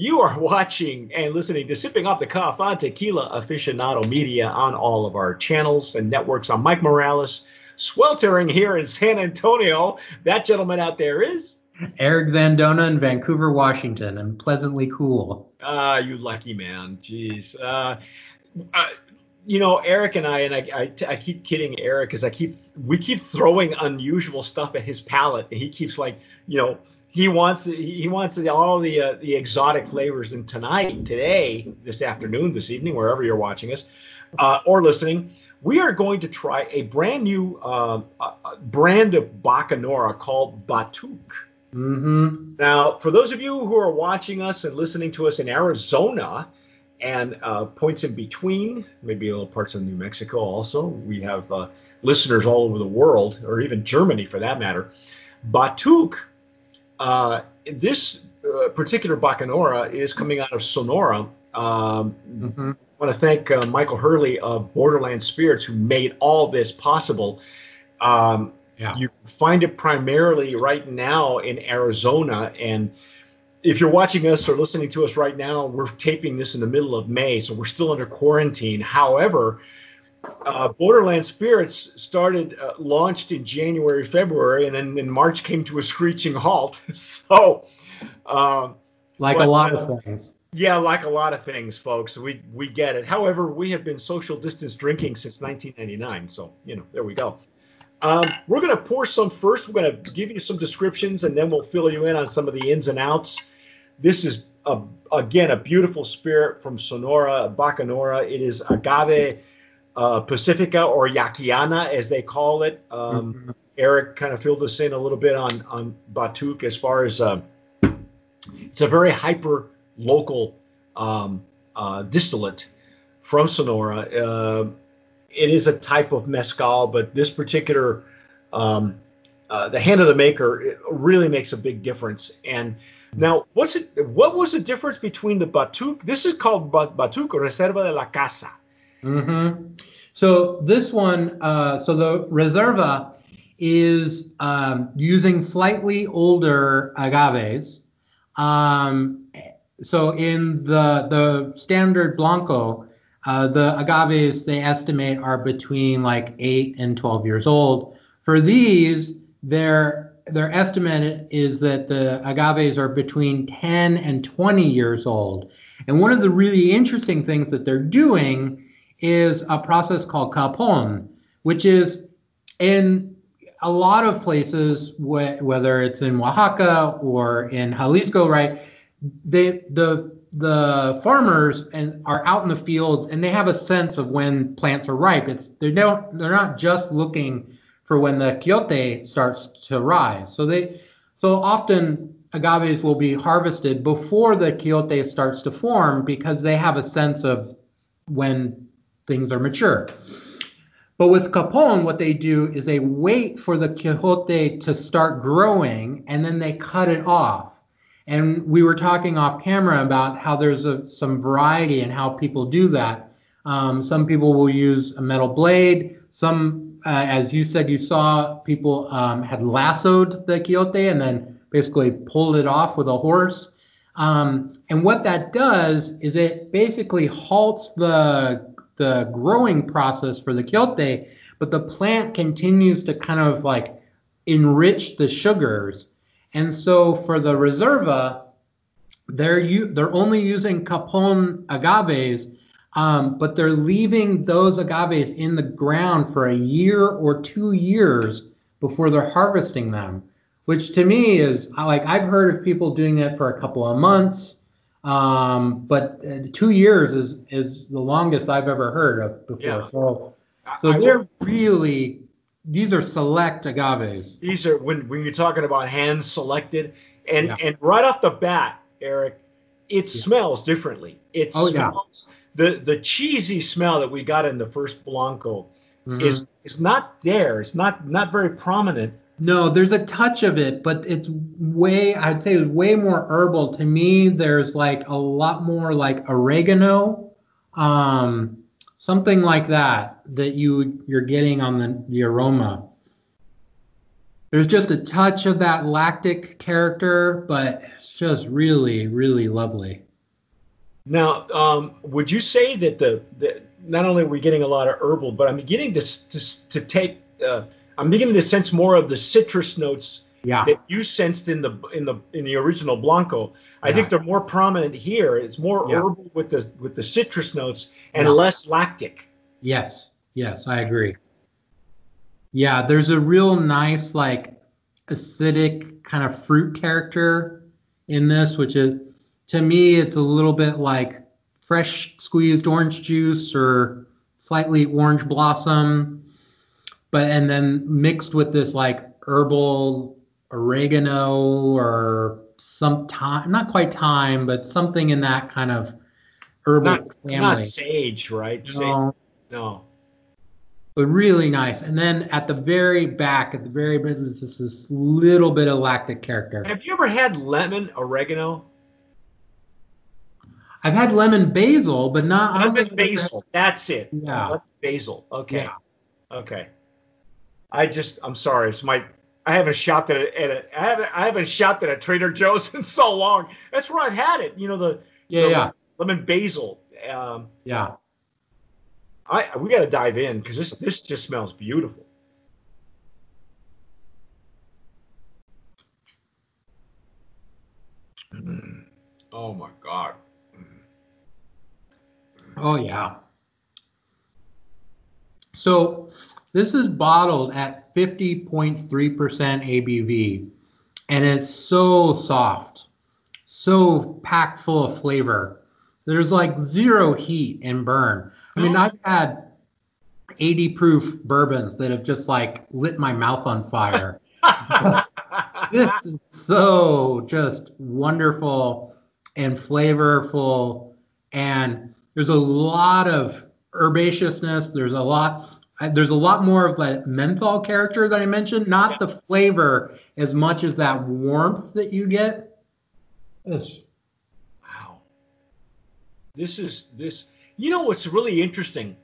You are watching and listening to Sipping Off the Cuff on Tequila Aficionado Media on all of our channels and networks. I'm Mike Morales, sweltering here in San Antonio. That gentleman out there is Eric Zandona in Vancouver, Washington, and pleasantly cool. Ah, uh, you lucky man. Jeez. Uh, uh, you know, Eric and I, and I, I, I keep kidding Eric because I keep, we keep throwing unusual stuff at his palate, and he keeps like, you know, he wants he wants all the uh, the exotic flavors. And tonight, today, this afternoon, this evening, wherever you're watching us uh, or listening, we are going to try a brand new uh, brand of Bacanora called Batuque. Mm-hmm. Now, for those of you who are watching us and listening to us in Arizona and uh, points in between, maybe little parts of New Mexico also, we have uh, listeners all over the world, or even Germany for that matter. Batuque uh, this uh, particular Bacanora is coming out of Sonora. Um, mm-hmm. I want to thank uh, Michael Hurley of Borderland Spirits who made all this possible. Um, yeah. You find it primarily right now in Arizona. And if you're watching us or listening to us right now, we're taping this in the middle of May, so we're still under quarantine. However, uh, Borderland Spirits started uh, launched in January, February, and then in March came to a screeching halt. so, uh, like but, a lot of things. Yeah, like a lot of things, folks. We we get it. However, we have been social distance drinking since 1999. So you know, there we go. Um, we're going to pour some first. We're going to give you some descriptions, and then we'll fill you in on some of the ins and outs. This is a, again a beautiful spirit from Sonora, Bacanora. It is agave uh, Pacifica or Yaquiana, as they call it. Um, mm-hmm. Eric kind of filled us in a little bit on on Batuque as far as uh, it's a very hyper local um, uh, distillate from Sonora. Uh, it is a type of mezcal, but this particular um, uh, the hand of the maker really makes a big difference. And now, what's it? What was the difference between the Batuque? This is called Batuque Reserva de la Casa. Mm-hmm. So this one, uh, so the Reserva is um, using slightly older agaves. Um, so in the the standard Blanco, uh, the agaves they estimate are between like eight and twelve years old. For these, their their estimate is that the agaves are between 10 and 20 years old. And one of the really interesting things that they're doing is a process called capon, which is in a lot of places, wh- whether it's in Oaxaca or in Jalisco, right? They the the farmers and are out in the fields and they have a sense of when plants are ripe. It's they don't they're not just looking for when the quiote starts to rise. So they so often agaves will be harvested before the quiote starts to form because they have a sense of when things are mature. But with capon, what they do is they wait for the quiote to start growing and then they cut it off. And we were talking off camera about how there's a, some variety in how people do that. Um, some people will use a metal blade. Some, uh, as you said, you saw people um, had lassoed the quiote and then basically pulled it off with a horse. Um, and what that does is it basically halts the the growing process for the quiote, but the plant continues to kind of like enrich the sugars. And so for the reserva, they're u- they're only using capon agaves, um, but they're leaving those agaves in the ground for a year or two years before they're harvesting them. Which to me is like I've heard of people doing that for a couple of months. Um, but uh, two years is is the longest I've ever heard of before. Yeah. So, so I, they're really these are select agaves. These are when when you're talking about hand selected, and yeah. and right off the bat, Eric, it yeah. smells differently. It oh, smells the the cheesy smell that we got in the first Blanco mm-hmm. is is not there. It's not not very prominent no, there's a touch of it, but it's way, I'd say way more herbal. To me, there's like a lot more like oregano, um, something like that that you you're getting on the, the aroma. There's just a touch of that lactic character, but it's just really, really lovely. Now, um, would you say that the, the not only are we getting a lot of herbal, but I'm getting to to, to take uh, I'm beginning to sense more of the citrus notes Yeah. that you sensed in the in the in the original Blanco. I Yeah. think they're more prominent here. It's more Yeah. herbal with the with the citrus notes and Yeah. less lactic. Yes, yes, I agree. Yeah, there's a real nice, like, acidic kind of fruit character in this, which is, to me, it's a little bit like fresh squeezed orange juice or slightly orange blossom, but and then mixed with this like herbal oregano or some time, not quite thyme, but something in that kind of herbal Not, family. not sage, right? Sage- No, no. but really nice. And then at the very back, at the very bit, there's this little bit of lactic character. Have you ever had lemon oregano? I've had lemon basil, but not Lemon think I've ever basil. That's it. Yeah. Lemon basil. Okay. Yeah. Okay. I just I'm sorry. It's my I haven't shopped at a, at a I haven't I haven't shopped at a Trader Joe's in so long. That's where I've had it. You know the Yeah, the yeah, lemon basil. Um, yeah. I we got to dive in because this this just smells beautiful. Mm. Oh my god. Oh yeah. So this is bottled at 50.3% ABV, and it's so soft, so packed full of flavor. There's like zero heat and burn. I mean. I've had 80 proof bourbons that have just like lit my mouth on fire. this is so just wonderful and flavorful and there's a lot of herbaceousness there's a lot I- there's a lot more of that menthol character that i mentioned not the flavor as much as that warmth that you get It's- Wow. This is this. You know what's really interesting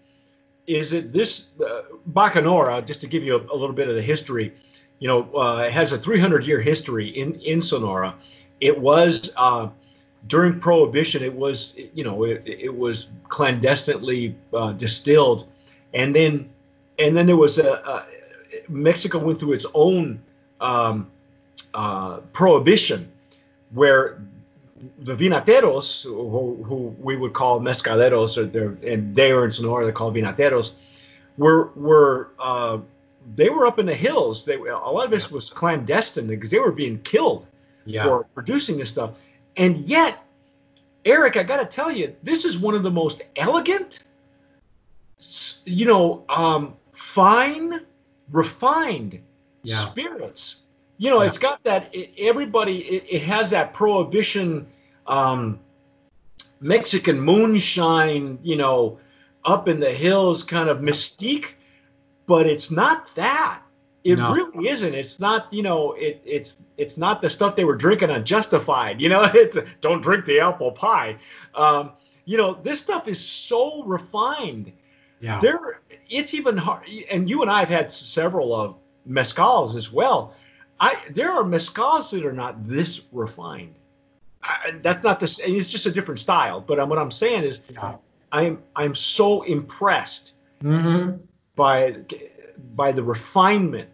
is that this uh, Bacanora, just to give you a, a little bit of the history, you know, uh, has a 300 year history in in Sonora. It was uh, during Prohibition. It was you know it, it was clandestinely uh, distilled, and then and then there was a, a Mexico went through its own um, uh, prohibition where the vinateros, who, who we would call mezcaleros, or they're, and they are in Sonora, they're called vinateros, were were uh, they were up in the hills. They a lot of this was clandestine because they were being killed yeah. for producing this stuff, and yet, Eric, I got to tell you, this is one of the most elegant, you know, um, fine, refined Yeah. spirits. You know, Yeah. it's got that. It, everybody, it, it has that prohibition, um, Mexican moonshine. You know, up in the hills kind of mystique, but it's not that. It No. really isn't. It's not. You know, it, it's it's not the stuff they were drinking on Justified. You know, it's don't drink the apple pie. Um, you know, this stuff is so refined yeah. There it's even hard and you and i have had several of mezcals as well. I there are mezcals that are not this refined. I, that's not this it's just a different style but um, what i'm saying is yeah. I'm i'm so impressed hmm by by the refinement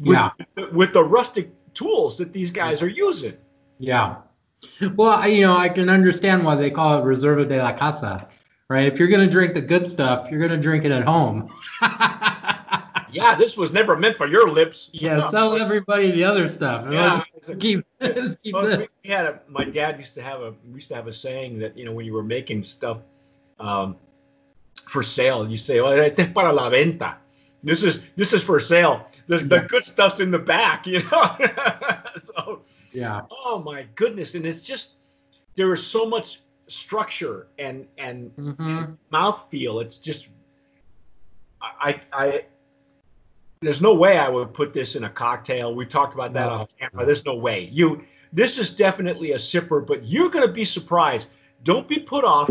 with, yeah. with the rustic tools that these guys are using. Yeah. Well, I- you know, I can understand why they call it Reserva de la Casa, right? If you're going to drink the good stuff, you're going to drink it at home. yeah this was never meant for your lips yeah, sell everybody the other stuff. yeah keep, keep Well, this. we, had a, my dad used to have a we used to have a saying that you know when you were making stuff um, for sale you say oh este es para la venta this is this is for sale the, the good stuff's in the back you know so Yeah. oh my goodness and it's just there is so much structure and and hmm mouthfeel it's just I, I there's no way I would put this in a cocktail. We talked about that No. off camera. There's no way. You this is definitely a sipper, but you're gonna be surprised. Don't be put off.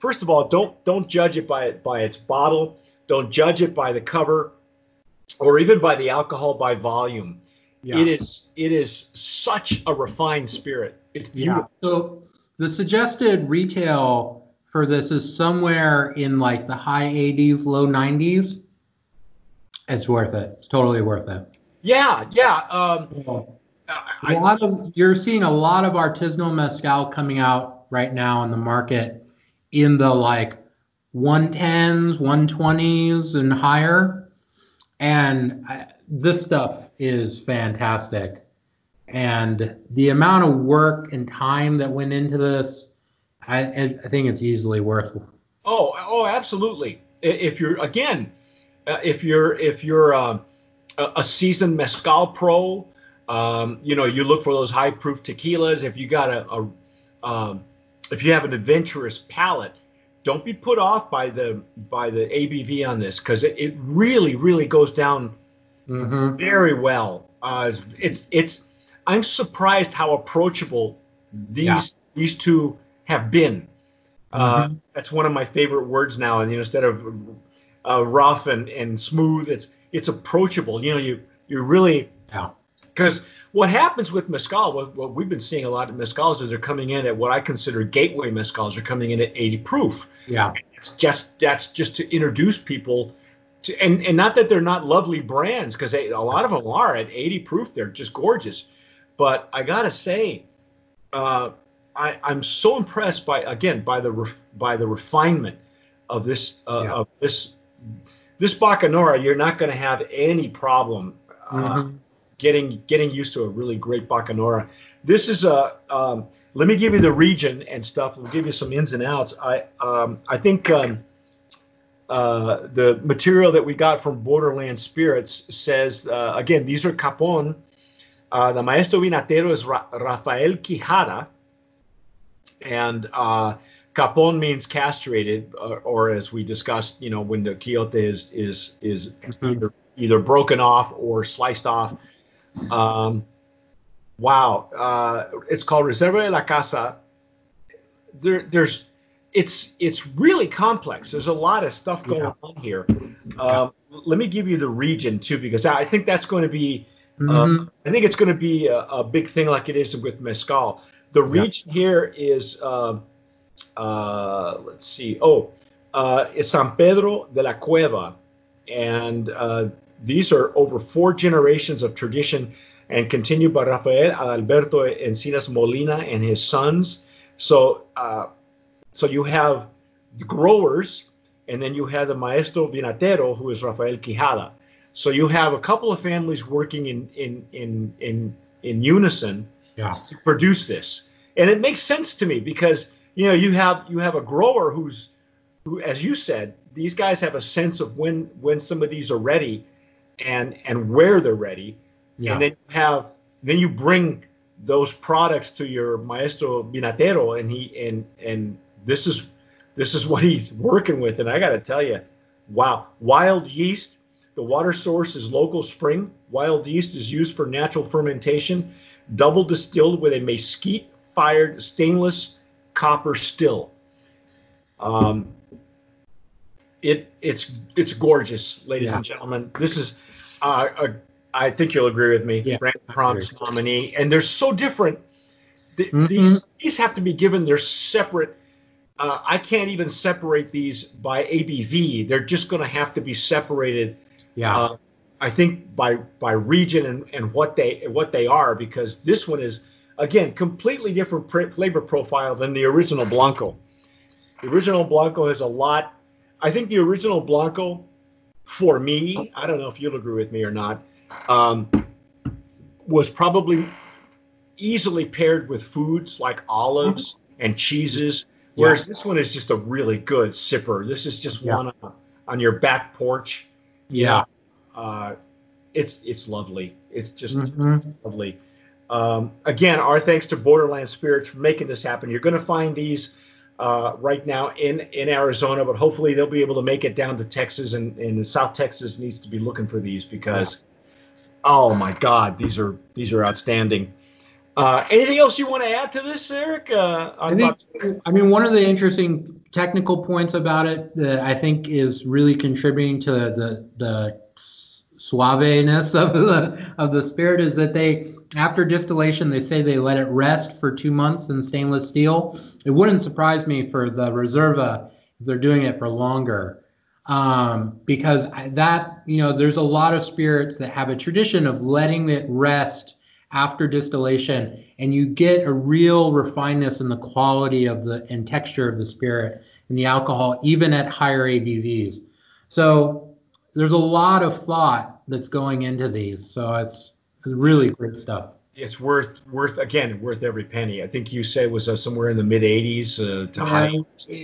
First of all, don't don't judge it by it by its bottle. Don't judge it by the cover or even by the alcohol by volume. Yeah. It is it is such a refined spirit. It's Yeah. beautiful. So the suggested retail for this is somewhere in like the high 80s, low 90s. It's worth it. It's totally worth it. Yeah, yeah. Um, a lot of you're seeing a lot of artisanal mezcal coming out right now in the market in the like 110s, 120s, and higher. And I, this stuff is fantastic. And the amount of work and time that went into this, I, I think it's easily worth. Oh, oh, absolutely. If you're again, uh, if you're if you're uh, a seasoned mezcal pro, um, you know you look for those high proof tequilas. If you got a, a um, if you have an adventurous palate, don't be put off by the by the ABV on this because it, it really really goes down mm-hmm. very well. Uh, it's it's I'm surprised how approachable these yeah. these two have been. Uh, mm-hmm. that's one of my favorite words now. And you know, instead of uh, rough and, and smooth, it's it's approachable. You know, you you really because what happens with mezcal, what, what we've been seeing a lot of mezcals is they're coming in at what I consider gateway mezcals. They're coming in at 80 proof. Yeah, it's just that's just to introduce people to, and and not that they're not lovely brands because a lot of them are at 80 proof. They're just gorgeous, but I gotta say, uh, I I'm so impressed by again by the ref, by the refinement of this uh, yeah. of this this Bacanora. You're not going to have any problem. Uh, mm-hmm getting getting used to a really great bacanora. This is a um, let me give you the region and stuff. We'll give you some ins and outs. I um, I think um, uh, the material that we got from Borderland Spirits says uh, again these are Capon. Uh, the maestro vinatero is Ra- Rafael Quijada, and uh, Capon means castrated, or, or, as we discussed, you know, when the quiote is is is mm-hmm. either either broken off or sliced off. Um, wow, uh, it's called Reserva de la Casa. There, there's, it's it's really complex. There's a lot of stuff going yeah. on here. Um, let me give you the region too, because I think that's going to be. Um, mm-hmm. I think it's going to be a, a, big thing, like it is with mezcal. The region yeah. here is, uh, uh, let's see. Oh, uh, is San Pedro de la Cueva, and uh, these are over four generations of tradition and continued by Rafael Alberto Encinas Molina and his sons. So, uh, so you have the growers, and then you have the maestro vinatero, who is Rafael Quijada. So you have a couple of families working in in in in in unison yeah. to produce this, and it makes sense to me because you know you have you have a grower who's who, as you said, these guys have a sense of when when some of these are ready and and where they're ready yeah. and then you have then you bring those products to your maestro vinatero and he and and this is this is what he's working with and i got to tell you wow wild yeast the water source is local spring wild yeast is used for natural fermentation double distilled with a mesquite fired stainless copper still um, it it's it's gorgeous ladies yeah. and gentlemen this is uh, uh, I think you'll agree with me. Yeah, Grand Prompts nominee, and they're so different. Th- mm-hmm. These these have to be given their separate. Uh, I can't even separate these by ABV. They're just going to have to be separated. Yeah. Uh, I think by by region and, and what they what they are because this one is again completely different flavor profile than the original Blanco. The original Blanco has a lot. I think the original Blanco for me, I don't know if you'll agree with me or not, um, was probably easily paired with foods like olives and cheeses. Whereas yeah. this one is just a really good sipper. This is just yeah. one on, on, your back porch. Yeah. Uh, it's it's lovely. It's just mm-hmm. lovely. Um, again, our thanks to Borderland Spirits for making this happen. You're going to find these uh, right now in in Arizona, but hopefully they'll be able to make it down to Texas, and, and South Texas needs to be looking for these because, oh my God, these are these are outstanding. Uh, anything else you want to add to this, Eric? Uh, I think, I mean, one of the interesting technical points about it that I think is really contributing to the the suaveness of the of the spirit is that they after distillation they say they let it rest for two months in stainless steel. It wouldn't surprise me for the Reserva if they're doing it for longer. Um, because that you know there's a lot of spirits that have a tradition of letting it rest after distillation and you get a real refinedness in the quality of the and texture of the spirit and the alcohol even at higher abvs so there's a lot of thought that's going into these so it's really great stuff. It's worth worth again worth every penny. I think you said was uh, somewhere in the mid 80s uh, to high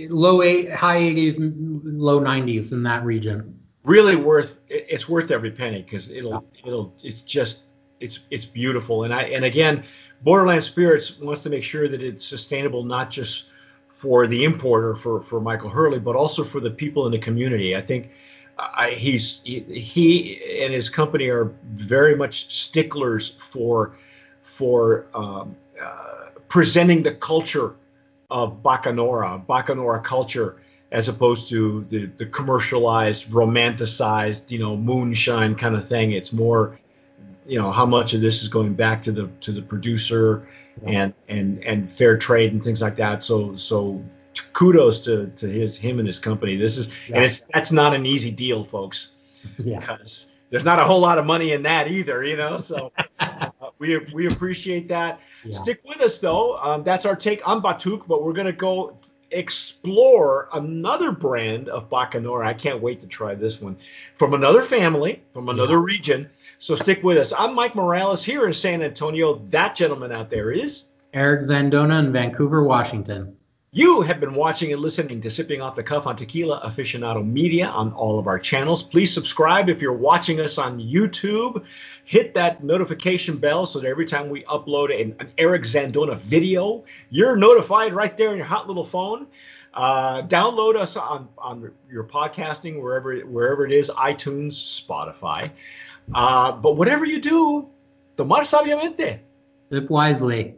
low eight high 80s low 90s in that region. Really worth it's worth every penny because it'll yeah. it'll it's just it's it's beautiful. And I and again, Borderland Spirits wants to make sure that it's sustainable, not just for the importer for for Michael Hurley, but also for the people in the community. I think I, he's he, he, and his company are very much sticklers for for um, uh, presenting the culture of Bacanora, Bacanora culture, as opposed to the, the commercialized, romanticized, you know, moonshine kind of thing. It's more you know how much of this is going back to the to the producer and and and fair trade and things like that so so kudos to to his him and his company this is yeah. and it's that's not an easy deal folks yeah. because there's not a whole lot of money in that either you know so uh, we we appreciate that yeah. stick with us though um, that's our take on Batuque but we're going to go explore another brand of bacanora i can't wait to try this one from another family from another yeah. region so stick with us. I'm Mike Morales here in San Antonio. That gentleman out there is Eric Zandona in Vancouver, Washington. You have been watching and listening to Sipping Off the Cuff on Tequila Aficionado Media on all of our channels. Please subscribe if you're watching us on YouTube. Hit that notification bell so that every time we upload an, an Eric Zandona video, you're notified right there in your hot little phone. Uh, download us on, on your podcasting wherever wherever it is, iTunes, Spotify. Uh, but whatever you do, tomar sabiamente. Live wisely.